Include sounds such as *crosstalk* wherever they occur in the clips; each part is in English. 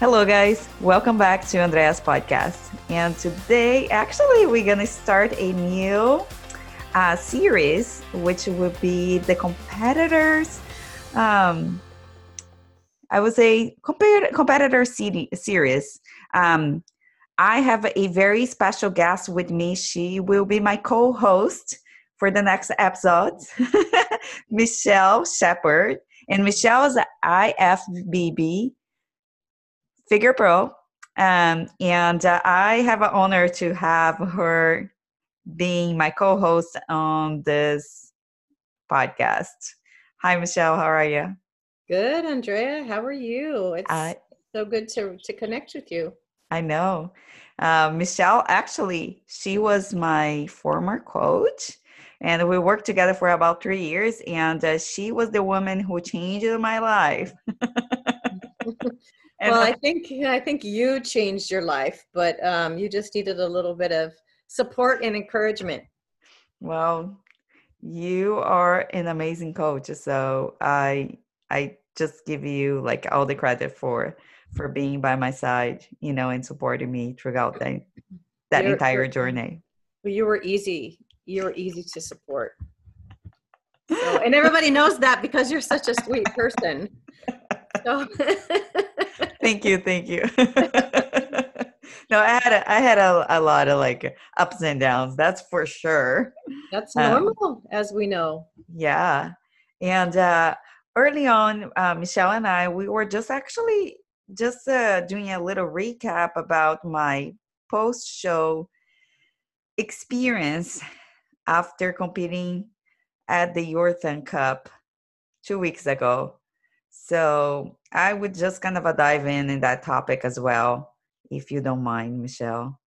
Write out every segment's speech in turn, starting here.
Hello, guys. Welcome back to Andrea's podcast. And today, actually, we're going to start a new uh, series, which will be the competitors. Um, I would say competitor, competitor series. Um, I have a very special guest with me. She will be my co host for the next episode, *laughs* Michelle Shepard. And Michelle is an IFBB figure pro. Um, and uh, I have an honor to have her being my co host on this podcast. Hi, Michelle. How are you? Good, Andrea. How are you? It's I, so good to, to connect with you. I know. Uh, Michelle, actually, she was my former coach, and we worked together for about three years. And uh, she was the woman who changed my life. *laughs* *laughs* well, I think I think you changed your life, but um, you just needed a little bit of support and encouragement. Well, you are an amazing coach, so I I just give you like all the credit for for being by my side, you know, and supporting me throughout that that you're, entire journey. Well, you were easy. You were easy to support. So, and everybody knows that because you're such a sweet person. So. *laughs* thank you, thank you. *laughs* no, I had a, I had a, a lot of like ups and downs. That's for sure. That's normal, um, as we know. Yeah, and uh, early on, uh, Michelle and I, we were just actually just uh, doing a little recap about my post show experience after competing at the Yorton Cup two weeks ago. So I would just kind of a dive in in that topic as well, if you don't mind, Michelle.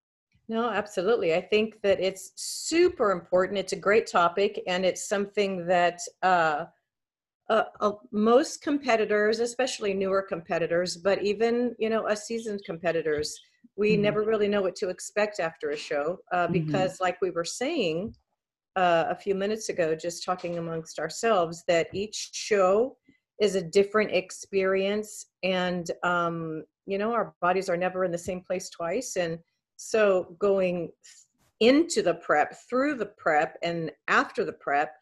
No, absolutely. I think that it's super important. It's a great topic, and it's something that uh, uh, uh, most competitors, especially newer competitors, but even you know us seasoned competitors, we mm-hmm. never really know what to expect after a show uh, mm-hmm. because, mm-hmm. like we were saying uh, a few minutes ago, just talking amongst ourselves, that each show is a different experience and um, you know our bodies are never in the same place twice and so going into the prep through the prep and after the prep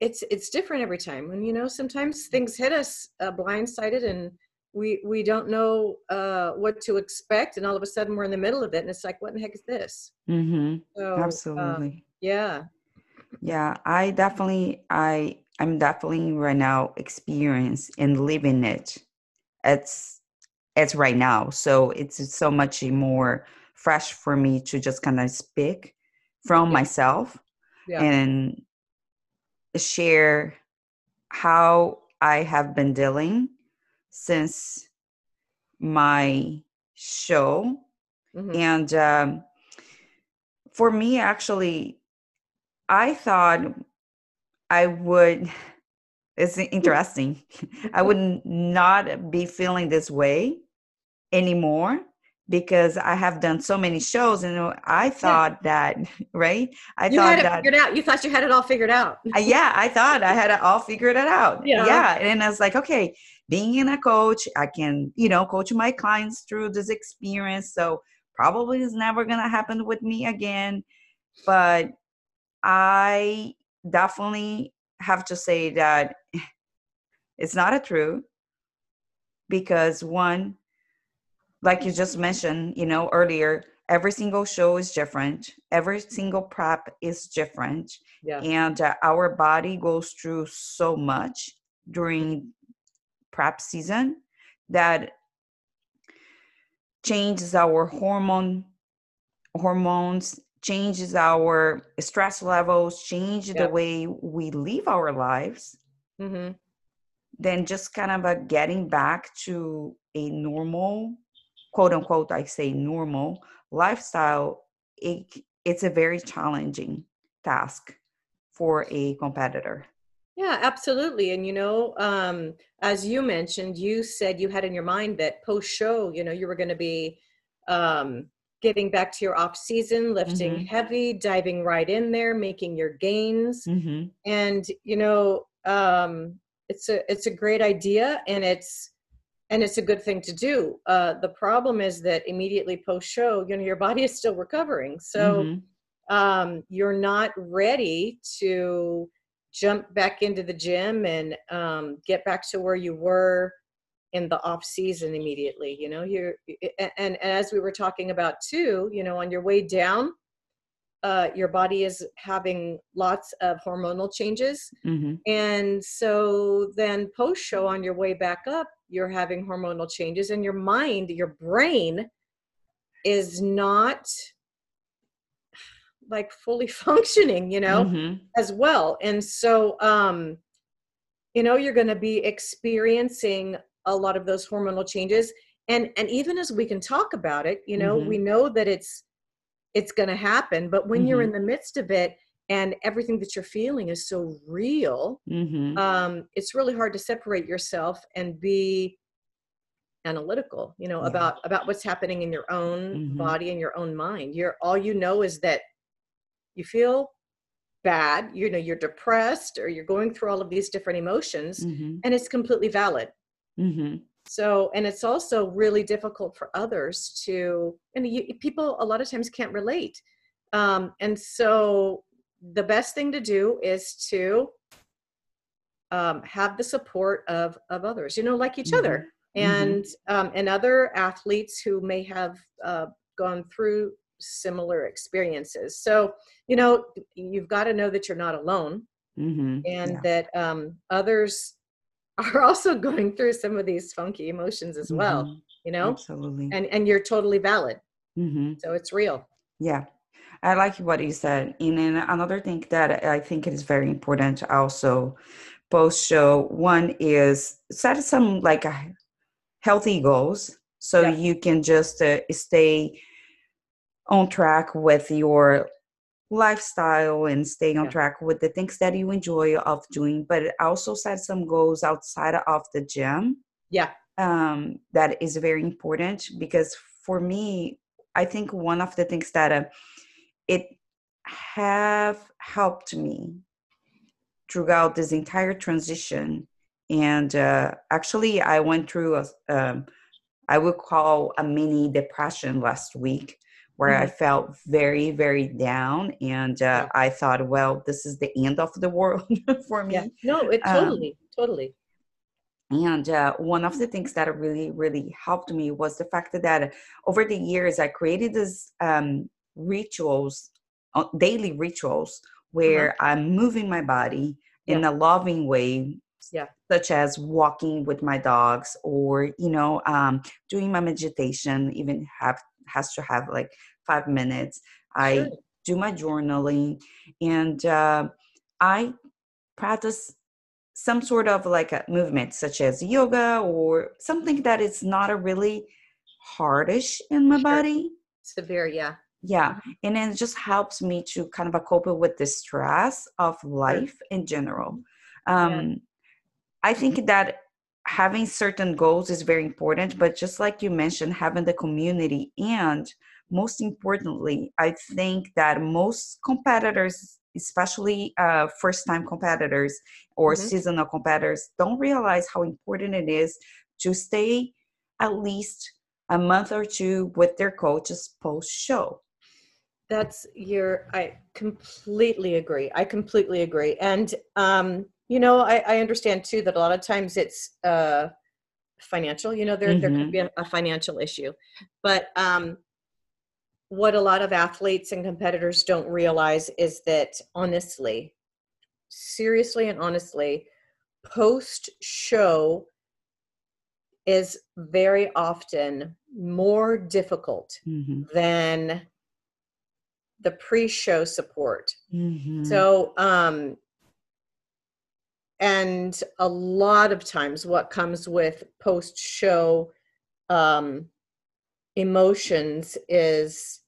it's it's different every time and you know sometimes things hit us uh, blindsided and we we don't know uh, what to expect and all of a sudden we're in the middle of it and it's like what in the heck is this? Mm-hmm. so, um, absolutely. yeah. Yeah i definitely i I'm definitely right now experience and living it. It's it's right now. So it's so much more fresh for me to just kind of speak from yeah. myself yeah. and share how I have been dealing since my show. Mm-hmm. And um, for me, actually, I thought I would, it's mm. interesting. *laughs* I would mm-hmm. not be feeling this way anymore because I have done so many shows and I thought yeah. that, *laughs* right? I you thought had it that figured out. You thought you had it all figured out. yeah, I thought I had it all figured it out. *laughs* Yeah. yeah. And I was like, okay, being in a coach, I can, you know, coach my clients through this experience. So probably is never going to happen with me again. But I definitely have to say that *sighs* it's not a true because one like you just mentioned you know earlier every single show is different every single prep is different yeah. and uh, our body goes through so much during prep season that changes our hormone hormones changes our stress levels, change the way we live our lives, mm-hmm. then just kind of a getting back to a normal, quote unquote, I say normal lifestyle, it, it's a very challenging task for a competitor. Yeah, absolutely. And you know, um, as you mentioned, you said you had in your mind that post show, you know, you were going to be um, getting back to your off season, lifting mm-hmm. heavy, diving right in there, making your gains. Mm-hmm. And you know, um, it's a it's a great idea, and it's and it's a good thing to do. Uh, the problem is that immediately post show, you know, your *laughs* body is still recovering, so mm-hmm. um, you're not ready to jump back into the gym and um, get back to where you were in the off season immediately. You know, you're and, and as we were talking about too, you know, on your way down, uh, your body is having lots of hormonal changes. Mm-hmm. And so then post show on your way back up, you're having hormonal changes, and your mind, your brain is not like fully *laughs* functioning, you know, mm-hmm. as well. And so, um, you know, you're going to be experiencing a lot of those hormonal changes. And, and even as we can talk about it, you know, mm-hmm. we know that it's it's going to happen but when mm-hmm. you're in the midst of it and everything that you're feeling is so real mm-hmm. um, it's really hard to separate yourself and be analytical you know yeah. about about what's happening in your own mm-hmm. body and your own mind you're all you know is that you feel bad you know you're depressed or you're going through all of these different emotions mm-hmm. and it's completely valid mm-hmm so and it's also really difficult for others to and you, people a lot of times can't relate um, and so the best thing to do is to um, have the support of of others you know like each mm-hmm. other and mm-hmm. um, and other athletes who may have uh, gone through similar experiences so you know you've got to know that you're not alone mm-hmm. and yeah. that um, others *laughs* are also going through some of these funky emotions as well mm-hmm. you know absolutely and and you're totally valid mm-hmm. so it's real yeah i like what you said and then another thing that i think is very important also post show one is set some like a healthy goals so yeah. you can just uh, stay on track with your lifestyle and staying on yeah. track with the things that you enjoy of doing but also set some goals outside of the gym yeah um, that is very important because for me i think one of the things that uh, it have helped me throughout this entire transition and uh, actually i went through a um, i would call a mini depression last week where mm-hmm. I felt very, very down. And uh, I thought, well, this is the end of the world *laughs* for me. Yeah. No, it um, totally, um, totally. And uh, one of the things that really, really helped me was the fact that over the years I created these um, rituals, uh, daily rituals, where uh-huh. I'm moving my body yeah. in a loving way, yeah. such as walking with my dogs or you know um, doing my meditation even have has to have like five minutes. I sure. do my journaling and uh, I practice some sort of like a movement such as yoga or something that is not a really hardish in my sure. body. Severe, yeah. Yeah. Mm-hmm. And it just helps me to kind of cope with the stress of life in general. Um, yeah. I think that having certain goals is very important, but just like you mentioned, having the community and most importantly, I think that most competitors, especially uh, first time competitors or mm-hmm. seasonal competitors, don't realize how important it is to stay at least a month or two with their coaches post show. That's your, I completely agree. I completely agree. And, um, you know, I, I understand too that a lot of times it's, uh, financial you know there mm-hmm. there could mm-hmm. be a, a, financial issue but um what a lot of athletes and competitors don't realize is that honestly, seriously and honestly, post show is very often more difficult mm-hmm. than the pre-show support. Mm-hmm. So um and a lot of times what comes with post show um emotions is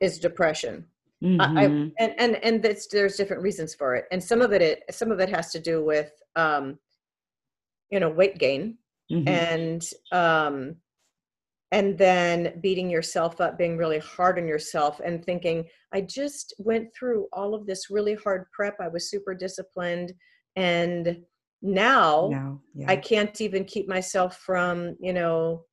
is depression. Mm-hmm. I, and and and that's, there's different reasons for it, and some of it, it some of it has to do with um, you know weight gain mm-hmm. and um, and then beating yourself up, being really hard on yourself, and thinking I just went through all of this really hard prep. I was super disciplined, and now No. Yeah. I can't even keep myself from, you know,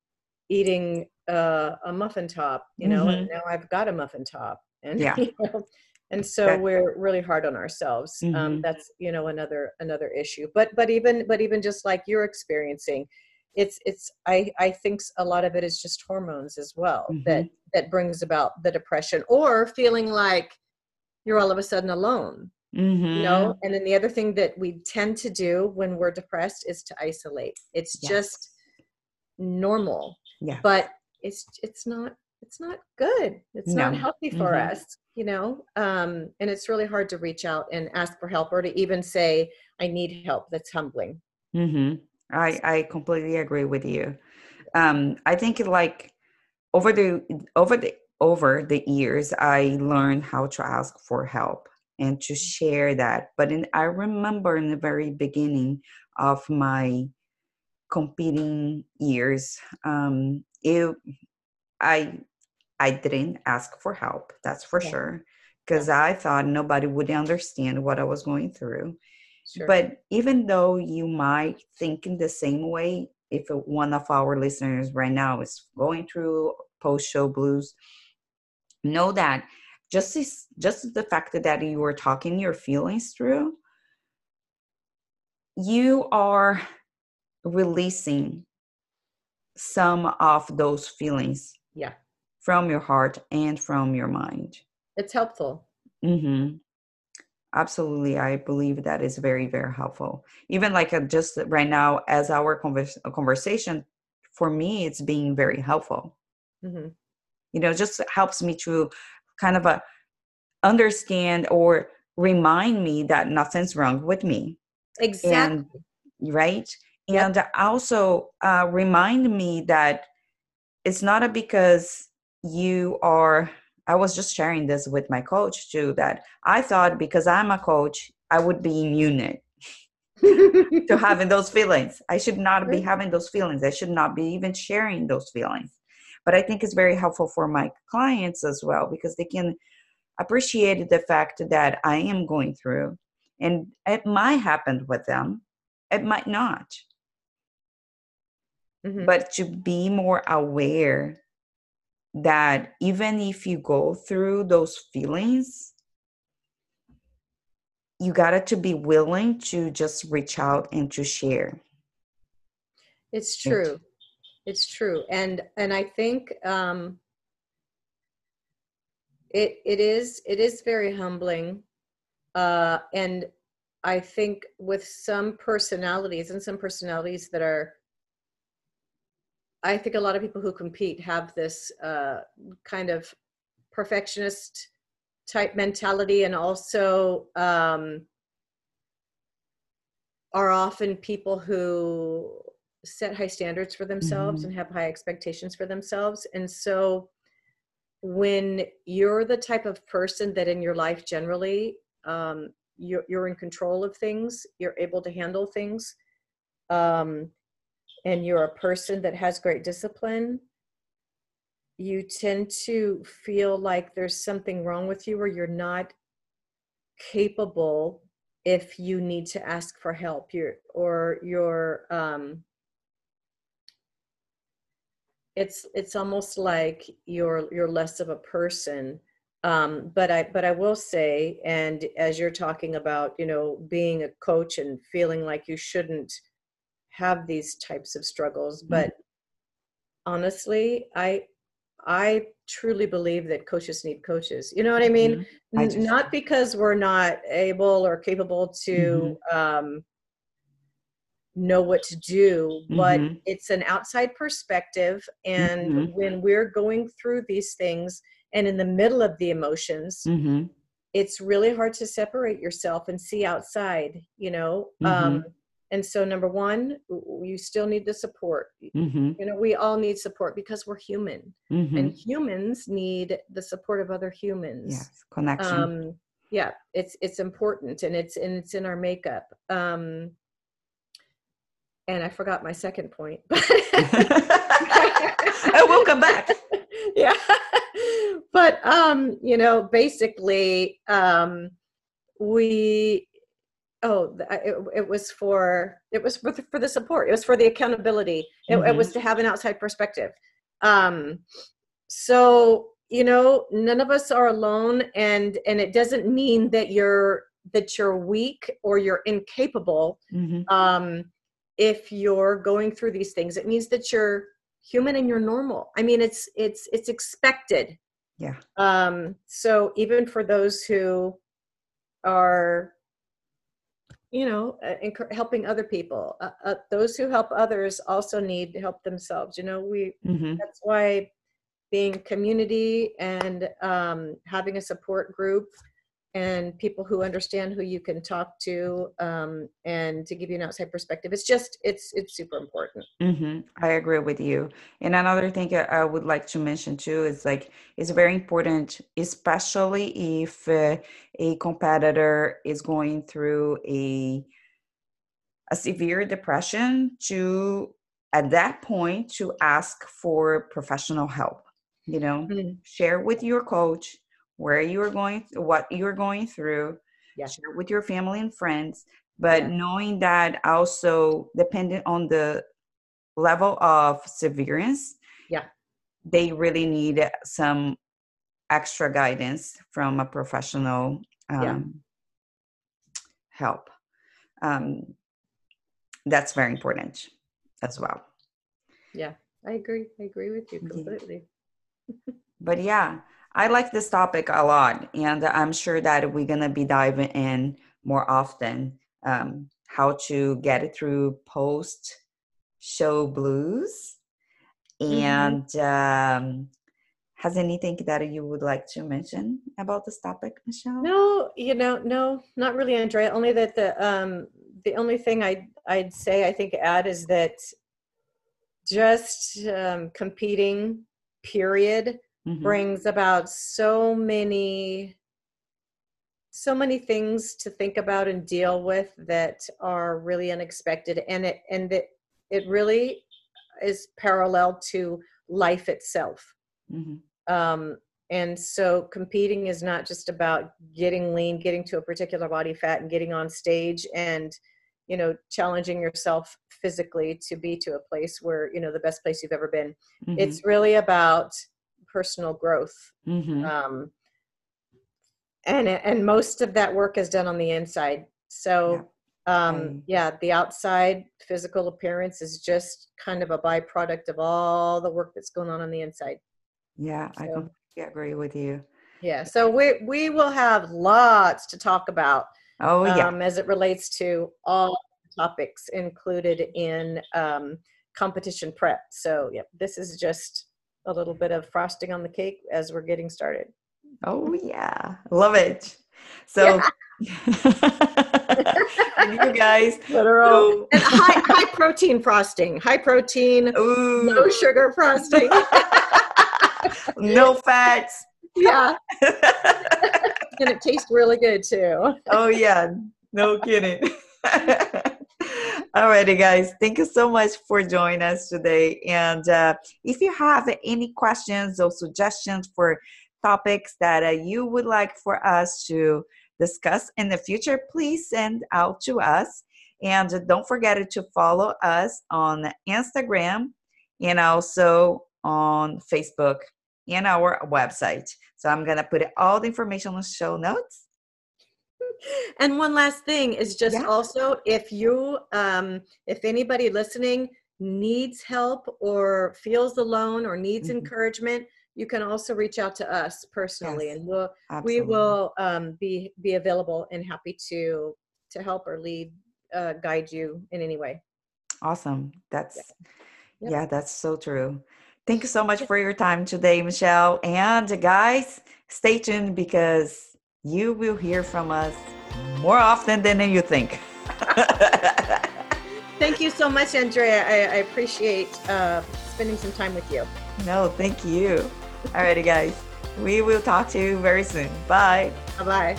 eating uh, a muffin top, you know, and now I've got a muffin top. And, Yeah. *laughs* you know, and so That- we're really hard on ourselves. Um, Mhm. that's, you know, another, another issue, but, but even, but even just like you're experiencing, it's, it's, I, I think a lot of it is just hormones as well that, that brings about the depression or feeling like you're all of a sudden alone Mhm. you know and then the other thing that we tend to do when we're depressed is to isolate it's Yes. just normal Yeah. but it's it's not it's not good it's not healthy for Mhm. us you know um and it's really hard to reach out and ask for help or to even say i need help that's humbling Mm-hmm. I I completely agree with you. Um, I think like over the over the over the years, I learned how to ask for help and to share that. But in, I remember in the very beginning of my competing years, um, it I I didn't ask for help. That's for Yeah. sure, because I thought nobody would understand what I was going through. sure But even though you might think in the same way, if one of our listeners right now is going through post show blues, know that just as, just the fact that you are talking your feelings through, you are releasing some of those feelings yeah from your heart and from your mind. it's helpful Mm-hmm. Absolutely, I believe that is very, very helpful. Even like uh, just right now, as our convers- uh, conversation, for me, it's being very helpful. hmm You know, just helps me to kind of a understand or remind me that nothing's wrong with me, exactly. and right, Yep. and also uh, remind me that it's not a because you are i was just sharing this with my coach too that i thought because i'm a coach i would be immune *laughs* to having those feelings. I should not be having those feelings. I should not be even sharing those feelings but i think it's very helpful for my clients as well because they can appreciate the fact that i am going through and it might happen with them it might not Mhm. but to be more aware that even if you go through those feelings you got to be willing to just reach out and to share It's It- true. It's true. And and I think um it it is it is very humbling. Uh and I think with some personalities and some personalities that are I think a lot of people who compete have this uh kind of perfectionist type mentality and also um are often people who set high standards for themselves Mhm. and have high expectations for themselves. And so when you're the type of person that in your life generally um, you're, you're in control of things, you're able to handle things, um, and you're a person that has great discipline, you tend to feel like there's something wrong with you or you're not capable if you need to ask for help you're or you're um it's it's almost like you're you're less of a person. Um but i but i will say and as you're talking about you know being a coach and feeling like you shouldn't have these types of struggles but honestly i i truly believe that coaches need coaches. You know what i mean? Mhm. I just- not because we're not able or capable to um, know what to do, but Mhm. it's an outside perspective. And Mhm. when we're going through these things and in the middle of the emotions, Mhm. it's really hard to separate yourself and see outside, you know? Mm-hmm. Um, and so, number one, you still need the support. Mhm. You know, we all need support because we're human, and Mhm. humans need the support of other humans yes connection um yeah it's it's important and it's and it's in our makeup um and i forgot my second point *laughs* I will come back. *laughs* yeah. But um you know basically um we oh it, it was for it was for the, for the support. It was for the accountability. It, it was to have an outside perspective. Um so you know none of us are alone and and it doesn't mean that you're that you're weak or you're incapable. Mhm. um if you're going through these things it means that you're human and you're normal i mean it's it's it's expected Yeah. um so even for those who are you know uh, encour- helping other people uh, uh, those who help others also need to help themselves you know we Mhm. that's why being community and um, having a support group and people who understand who you can talk to um, and to give you an outside perspective it's just it's it's super important hmm I agree with you. And another thing I would like to mention too is like it's very important, especially if uh, a competitor is going through a a severe depression, to at that point to ask for professional help. You know, Mm. share with your coach where you are going, what you're going through. Yeah. Share with your family and friends, but Yeah. knowing that also depending on the level of severance Yeah. they really need some extra guidance from a professional um, Yeah. help um, that's very important as well yeah i agree i agree with you completely *laughs* but yeah i like this topic a lot and i'm sure that we're going to be diving in more often um, how to get it through post show blues. Mhm. and um, has anything that you would like to mention about this topic michelle? No you know no not really andrea. Only that the um the only thing i'd i'd say i think add is that just um, competing period Mhm. brings about so many so many things to think about and deal with that are really unexpected and it and it it really is parallel to life itself Mhm. um, and so competing is not just about getting lean getting to a particular body fat and getting on stage and you know challenging yourself physically to be to a place where you know the best place you've ever been Mhm. it's really about personal growth. Mhm. um, and and most of that work is done on the inside. So um, I- yeah the outside physical appearance is just kind of a byproduct of all the work that's going on on the inside. Yeah i completely agree with you. Yeah so we we will have lots to talk about oh yeah. um, as it relates to all topics included in um, competition prep. So yeah this is just a little bit of frosting on the cake as we're getting started. Oh yeah. Love it. So and *laughs* you guys *laughs* literal. so- and high high protein frosting high protein Ooh, no sugar frosting. *laughs* No fats. Yeah. And it tastes really good too. Oh yeah. No kidding alrighty guys. Thank you so much for joining us today. And uh, if you have any questions or suggestions for topics that uh, you would like for us to discuss in the future please send out to us. And don't forget to follow us on instagram and also on facebook and our website. So i'm gonna put all the information on the show notes and one last thing is just Yeah. also if you um if anybody listening needs help or feels alone or needs Mhm. encouragement you can also reach out to us personally Yes, and we'll Absolutely. we will um, be be available and happy to to help or lead uh, guide you in any way Awesome. That's Yep. yeah, that's so true. Thank you so much for your time today, Michelle. And guys, stay tuned because you will hear from us more often than you think. *laughs* thank you so much andrea i, I appreciate uh, spending some time with you no, thank you. Alrighty, guys. We will talk to you very soon. Bye. bye bye